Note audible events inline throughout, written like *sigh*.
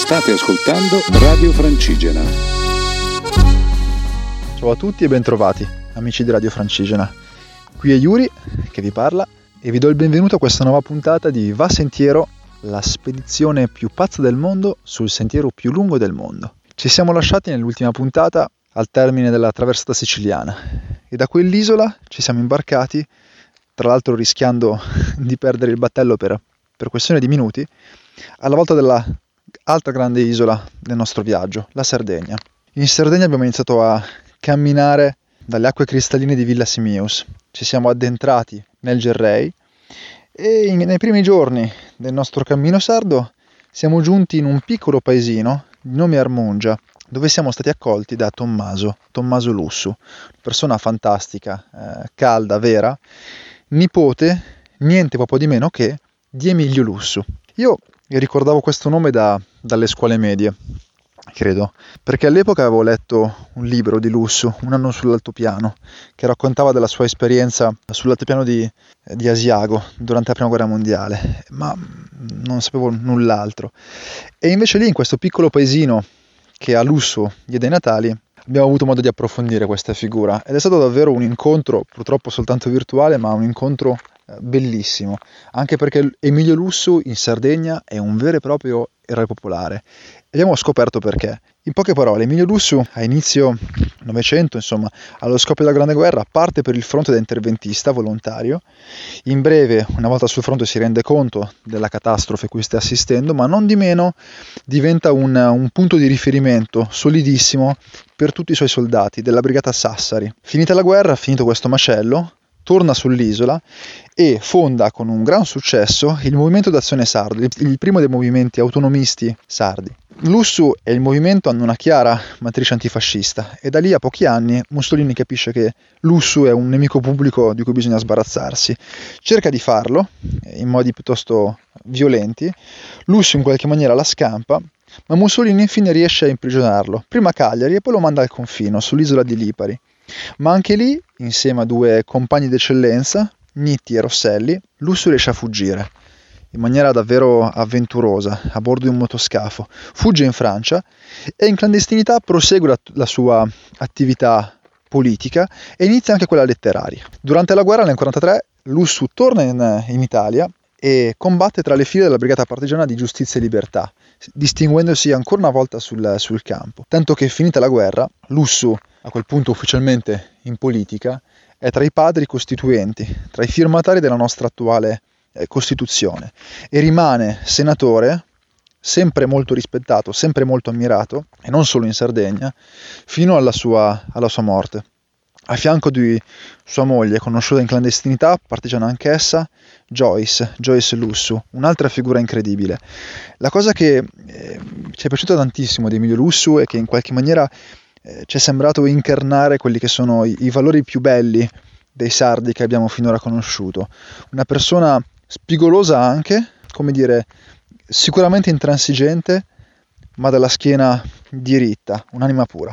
State ascoltando Radio Francigena. Ciao a tutti e bentrovati, amici di Radio Francigena. Qui è Yuri che vi parla e vi do il benvenuto a questa nuova puntata di Va Sentiero, la spedizione più pazza del mondo sul sentiero più lungo del mondo. Ci siamo lasciati nell'ultima puntata al termine della traversata siciliana e da quell'isola ci siamo imbarcati, tra l'altro rischiando *laughs* di perdere il battello per, per questione di minuti, alla volta della altra grande isola del nostro viaggio, la Sardegna. In Sardegna abbiamo iniziato a camminare dalle acque cristalline di Villa Simius. Ci siamo addentrati nel Gerrei e in, nei primi giorni del nostro cammino sardo siamo giunti in un piccolo paesino di nome Armungia, dove siamo stati accolti da Tommaso, Tommaso Lussu, persona fantastica, eh, calda, vera, nipote, niente proprio di meno che di Emilio Lussu. Io ricordavo questo nome da, dalle scuole medie, credo, perché all'epoca avevo letto un libro di Lussu, Un anno sull'altopiano, che raccontava della sua esperienza sull'altopiano di, di Asiago durante la prima guerra mondiale, ma non sapevo null'altro. E invece lì, in questo piccolo paesino che a Lussu diede i Natali, abbiamo avuto modo di approfondire questa figura ed è stato davvero un incontro, purtroppo soltanto virtuale, ma un incontro bellissimo, anche perché Emilio Lussu in Sardegna è un vero e proprio eroe popolare abbiamo scoperto perché. In poche parole, Emilio Lussu a inizio Novecento, insomma, allo scoppio della Grande Guerra, parte per il fronte da interventista volontario. In breve, una volta sul fronte, si rende conto della catastrofe cui sta assistendo, ma non di meno diventa un, un punto di riferimento solidissimo per tutti i suoi soldati della brigata Sassari. Finita la guerra, finito questo macello, torna sull'isola e fonda con un gran successo il Movimento d'Azione Sardo, il primo dei movimenti autonomisti sardi. Lussu e il movimento hanno una chiara matrice antifascista e da lì a pochi anni Mussolini capisce che Lussu è un nemico pubblico di cui bisogna sbarazzarsi. Cerca di farlo in modi piuttosto violenti, Lussu in qualche maniera la scampa, ma Mussolini infine riesce a imprigionarlo, prima a Cagliari e poi lo manda al confino, sull'isola di Lipari. Ma anche lì, insieme a due compagni d'eccellenza, Nitti e Rosselli, Lussu riesce a fuggire in maniera davvero avventurosa a bordo di un motoscafo. Fugge in Francia e in clandestinità prosegue la, la sua attività politica e inizia anche quella letteraria. Durante la guerra nel 1943 Lussu torna in, in Italia e combatte tra le file della Brigata Partigiana di Giustizia e Libertà, distinguendosi ancora una volta sul, sul campo. Tanto che finita la guerra, Lussu, a quel punto ufficialmente in politica, è tra i padri costituenti, tra i firmatari della nostra attuale eh, Costituzione e rimane senatore sempre molto rispettato, sempre molto ammirato, e non solo in Sardegna, fino alla sua, alla sua morte. A fianco di sua moglie, conosciuta in clandestinità, partigiana anch'essa, Joyce, Joyce Lussu, un'altra figura incredibile. La cosa che eh, ci è piaciuta tantissimo di Emilio Lussu è che in qualche maniera eh, ci è sembrato incarnare quelli che sono i, i valori più belli dei sardi che abbiamo finora conosciuto. Una persona spigolosa anche, come dire, sicuramente intransigente, ma dalla schiena diritta, un'anima pura.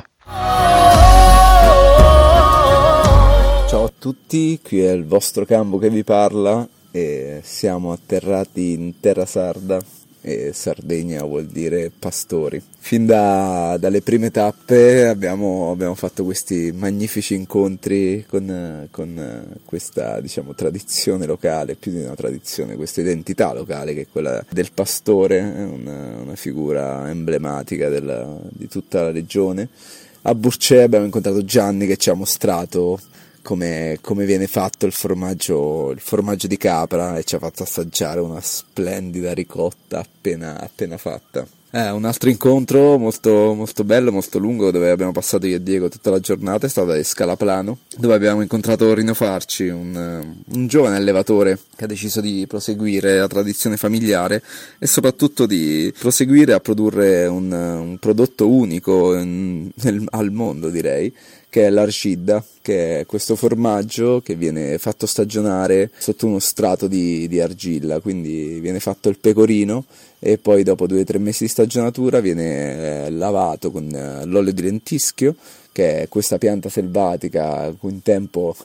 Ciao a tutti, qui è il vostro Cambo che vi parla e siamo atterrati in terra sarda e Sardegna vuol dire pastori. Fin da, dalle prime tappe abbiamo, abbiamo, fatto questi magnifici incontri con, con, questa diciamo, tradizione locale, più di una tradizione, questa identità locale che è quella del pastore, una, una figura emblematica della, di tutta la regione. A Burcè abbiamo incontrato Gianni che ci ha mostrato come, come viene fatto il formaggio, il formaggio, di capra e ci ha fatto assaggiare una splendida ricotta appena, appena fatta. Eh, un altro incontro molto, molto, bello, molto lungo, dove abbiamo passato io e Diego tutta la giornata, è stato a Scalaplano, dove abbiamo incontrato Rino Farci, un, un, giovane allevatore che ha deciso di proseguire la tradizione familiare e soprattutto di proseguire a produrre un, un prodotto unico in, nel, al mondo, direi, che è l'arcidda, che è questo formaggio che viene fatto stagionare sotto uno strato di, di argilla, quindi viene fatto il pecorino e poi dopo due o tre mesi di stagionatura viene eh, lavato con eh, l'olio di lentischio, che è questa pianta selvatica un tempo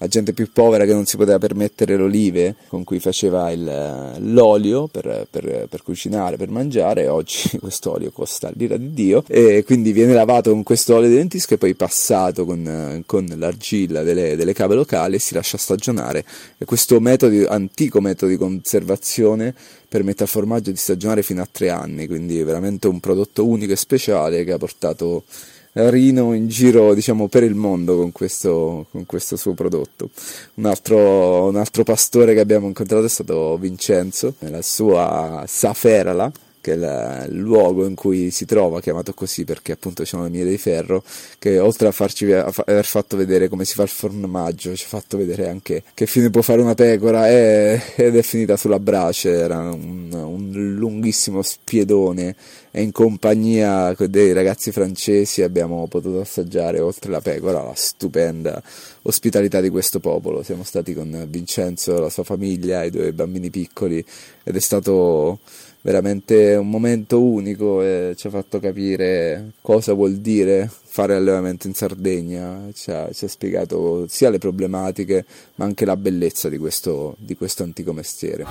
la gente più povera che non si poteva permettere le olive con cui faceva il, l'olio per, per, per, cucinare, per mangiare, oggi *laughs* questo olio costa l'ira di Dio. E quindi viene lavato con questo olio di lentisco e poi passato con, con l'argilla delle, delle cave locali e si lascia stagionare. E questo metodo, antico metodo di conservazione permette al formaggio di stagionare fino a tre anni, quindi veramente un prodotto unico e speciale che ha portato Rino in giro diciamo per il mondo con questo, con questo suo prodotto. Un altro, un altro, pastore che abbiamo incontrato è stato Vincenzo, nella sua Saferala, che è il luogo in cui si trova, chiamato così perché appunto c'è una mine di ferro, che oltre a farci a aver fatto vedere come si fa il formaggio, ci ha fatto vedere anche che fine può fare una pecora e, ed è finita sulla brace, era un, un lunghissimo spiedone e in compagnia dei ragazzi francesi abbiamo potuto assaggiare oltre la pecora la stupenda ospitalità di questo popolo. Siamo stati con Vincenzo, la sua famiglia, i due bambini piccoli ed è stato veramente un momento unico e ci ha fatto capire cosa vuol dire fare allevamento in Sardegna, ci ha, ci ha spiegato sia le problematiche ma anche la bellezza di questo, di questo antico mestiere.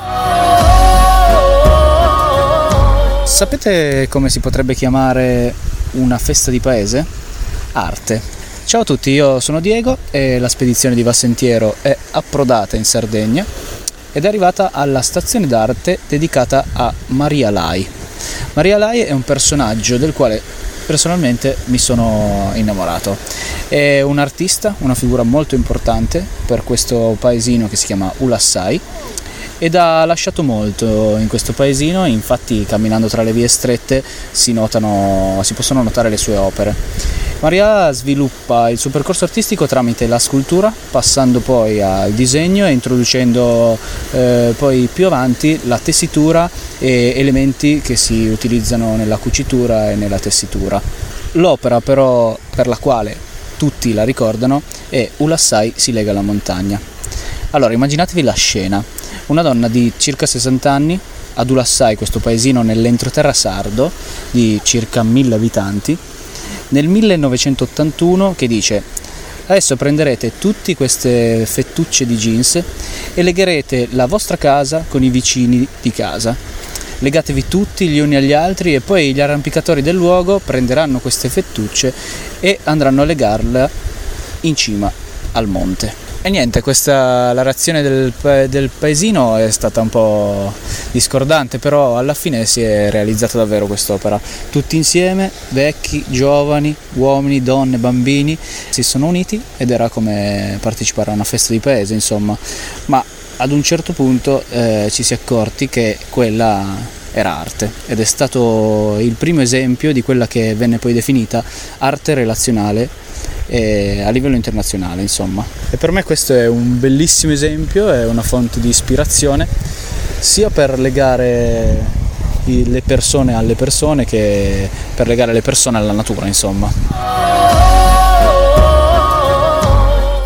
Sapete come si potrebbe chiamare una festa di paese? Arte. Ciao a tutti, io sono Diego e la spedizione di Vassentiero è approdata in Sardegna ed è arrivata alla stazione d'arte dedicata a Maria Lai. Maria Lai è un personaggio del quale personalmente mi sono innamorato. È un artista, una figura molto importante per questo paesino che si chiama Ulassai ed ha lasciato molto in questo paesino, infatti camminando tra le vie strette si, notano, si possono notare le sue opere. Maria sviluppa il suo percorso artistico tramite la scultura, passando poi al disegno e introducendo eh, poi più avanti la tessitura e elementi che si utilizzano nella cucitura e nella tessitura. L'opera però per la quale tutti la ricordano è Ulassai si lega alla montagna. Allora immaginatevi la scena, una donna di circa 60 anni ad Ulassai, questo paesino nell'entroterra sardo di circa 1000 abitanti, nel 1981 che dice adesso prenderete tutte queste fettucce di jeans e legherete la vostra casa con i vicini di casa. Legatevi tutti gli uni agli altri e poi gli arrampicatori del luogo prenderanno queste fettucce e andranno a legarle in cima al monte. E niente, questa, la reazione del, del, paesino è stata un po' discordante, però alla fine si è realizzata davvero quest'opera. Tutti insieme, vecchi, giovani, uomini, donne, bambini, si sono uniti ed era come partecipare a una festa di paese, insomma. Ma ad un certo punto eh, ci si è accorti che quella era arte ed è stato il primo esempio di quella che venne poi definita arte relazionale eh, a livello internazionale insomma. E per me questo è un bellissimo esempio, è una fonte di ispirazione sia per legare le persone alle persone che per legare le persone alla natura insomma.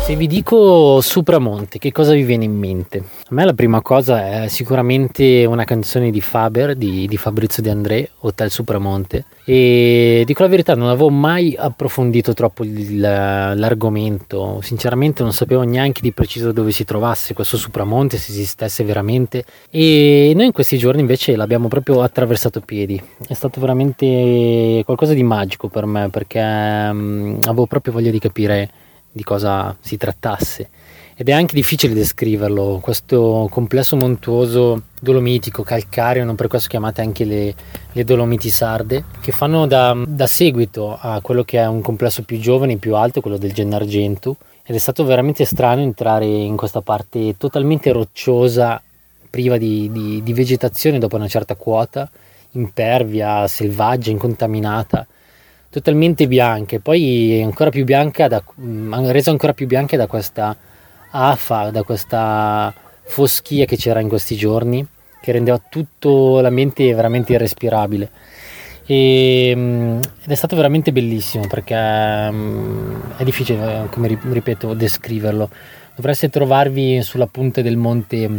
Se vi dico Supramonte, che cosa vi viene in mente? A me la prima cosa è sicuramente una canzone di Faber, di, di Fabrizio De André, Hotel Supramonte. E dico la verità, non avevo mai approfondito troppo il, l'argomento. Sinceramente non sapevo neanche di preciso dove si trovasse questo Supramonte, se esistesse veramente. E noi in questi giorni invece l'abbiamo proprio attraversato piedi. È stato veramente qualcosa di magico per me, perché um, avevo proprio voglia di capire di cosa si trattasse. Ed è anche difficile descriverlo, questo complesso montuoso dolomitico, calcareo, non per questo chiamate anche le, le dolomiti sarde, che fanno da, da, seguito a quello che è un complesso più giovane, più alto, quello del Gennargentu, ed è stato veramente strano entrare in questa parte totalmente rocciosa, priva di, di, di vegetazione dopo una certa quota, impervia, selvaggia, incontaminata, totalmente bianche, poi ancora più bianca da, mm, resa ancora più bianca da questa afa, da questa foschia che c'era in questi giorni, che rendeva tutto l'ambiente veramente irrespirabile. E, mm, ed è stato veramente bellissimo perché um, è difficile, come ripeto, descriverlo. Dovreste trovarvi sulla punta del monte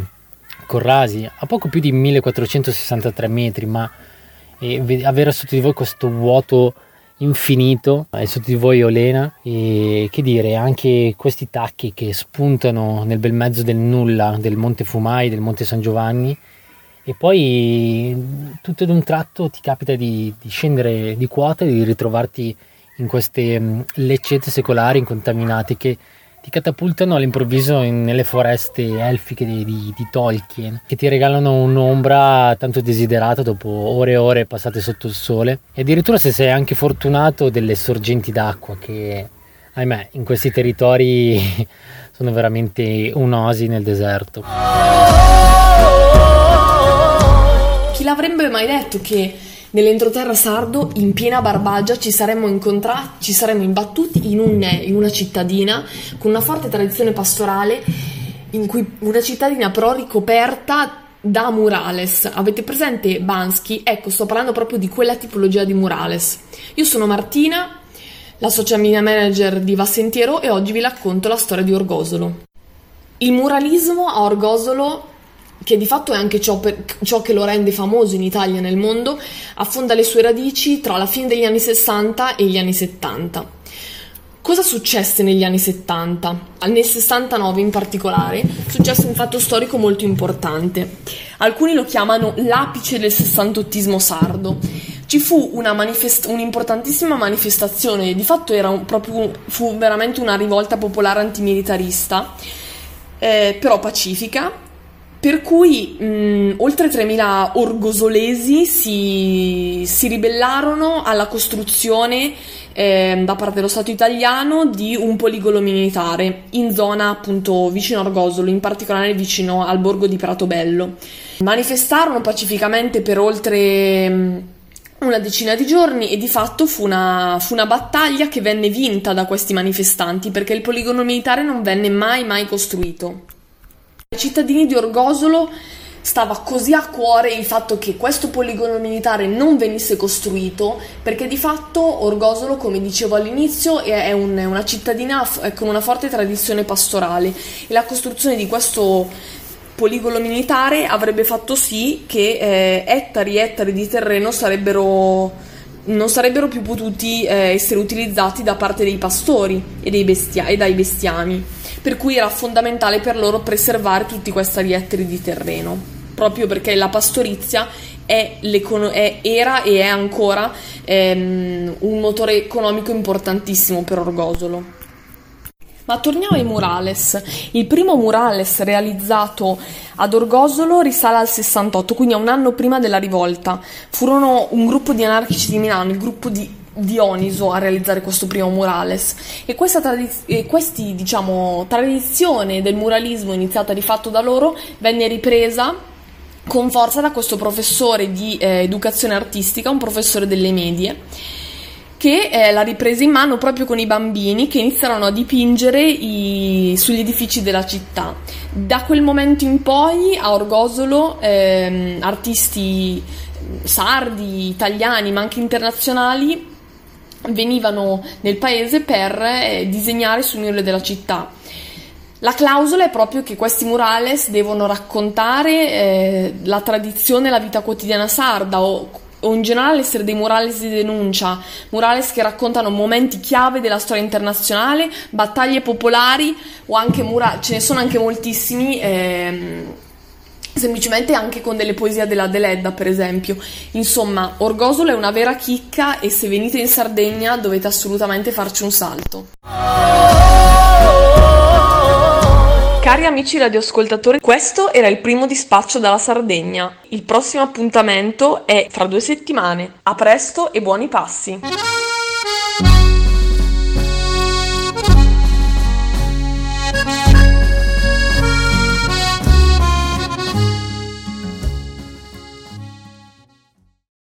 Corrasi, a poco più di 1463 metri, ma avere sotto di voi questo vuoto infinito e sotto di voi Olena. E che dire anche questi tacchi che spuntano nel bel mezzo del nulla del Monte Fumai, del Monte San Giovanni e poi tutto ad un tratto ti capita di, di scendere di quota e di ritrovarti in queste mm, leccette secolari incontaminate che ti catapultano all'improvviso nelle foreste elfiche di, di, di, Tolkien, che ti regalano un'ombra tanto desiderata dopo ore e ore passate sotto il sole. E addirittura se sei anche fortunato delle sorgenti d'acqua che, ahimè, in questi territori *laughs* sono veramente un'oasi nel deserto. Chi l'avrebbe mai detto che nell'entroterra sardo, in piena Barbagia, ci saremmo incontrati, ci saremmo imbattuti in, un, in una cittadina con una forte tradizione pastorale, in cui una cittadina però ricoperta da murales. Avete presente Bansky? Ecco, sto parlando proprio di quella tipologia di murales. Io sono Martina, la social media manager di Vassentiero e oggi vi racconto la storia di Orgosolo. Il muralismo a Orgosolo che di fatto è anche ciò, per, ciò, che lo rende famoso in Italia e nel mondo, affonda le sue radici tra la fine degli anni 60 e gli anni 70. Cosa successe negli anni 70? Nel 69 in particolare successe un fatto storico molto importante. Alcuni lo chiamano l'apice del sessantottismo sardo. Ci fu manifest- un'importantissima manifestazione, di fatto un, proprio, fu veramente una rivolta popolare antimilitarista, eh, però pacifica, per cui mh, oltre 3.000 orgosolesi si, si ribellarono alla costruzione eh, da parte dello Stato italiano di un poligono militare in zona appunto vicino a Orgosolo, in particolare vicino al borgo di Pratobello. Manifestarono pacificamente per oltre mh, una decina di giorni e di fatto fu una, fu una, battaglia che venne vinta da questi manifestanti perché il poligono militare non venne mai mai costruito. Ai cittadini di Orgosolo stava così a cuore il fatto che questo poligono militare non venisse costruito perché di fatto Orgosolo, come dicevo all'inizio, è, un, una cittadina con una forte tradizione pastorale. E la costruzione di questo poligono militare avrebbe fatto sì che eh, ettari e ettari di terreno sarebbero, non sarebbero più potuti eh, essere utilizzati da parte dei pastori e, bestia- e dai bestiami per cui era fondamentale per loro preservare tutti questi riettili di terreno, proprio perché la pastorizia è è, era e è ancora ehm, un motore economico importantissimo per Orgosolo. Ma torniamo ai murales. Il primo murales realizzato ad Orgosolo risale al 68, quindi a un anno prima della rivolta. Furono un gruppo di anarchici di Milano, il gruppo di Dioniso a realizzare questo primo murales e questa tradiz- questi, diciamo, tradizione del muralismo iniziata di fatto da loro venne ripresa con forza da questo professore di eh, educazione artistica, un professore delle medie che eh, la riprese in mano proprio con i bambini che iniziarono a dipingere i, sugli edifici della città. Da quel momento in poi a Orgosolo ehm, artisti sardi, italiani ma anche internazionali venivano nel paese per eh, disegnare sul muro della città. La clausola è proprio che questi murales devono raccontare eh, la tradizione e la vita quotidiana sarda o, o, in generale essere dei murales di denuncia, murales che raccontano momenti chiave della storia internazionale, battaglie popolari o anche murales, ce ne sono anche moltissimi. Eh, semplicemente anche con delle poesie della Deledda, per esempio. Insomma, Orgosolo è una vera chicca e se venite in Sardegna dovete assolutamente farci un salto. Cari amici radioascoltatori, questo era il primo dispaccio dalla Sardegna. Il prossimo appuntamento è fra due settimane. A presto e buoni passi!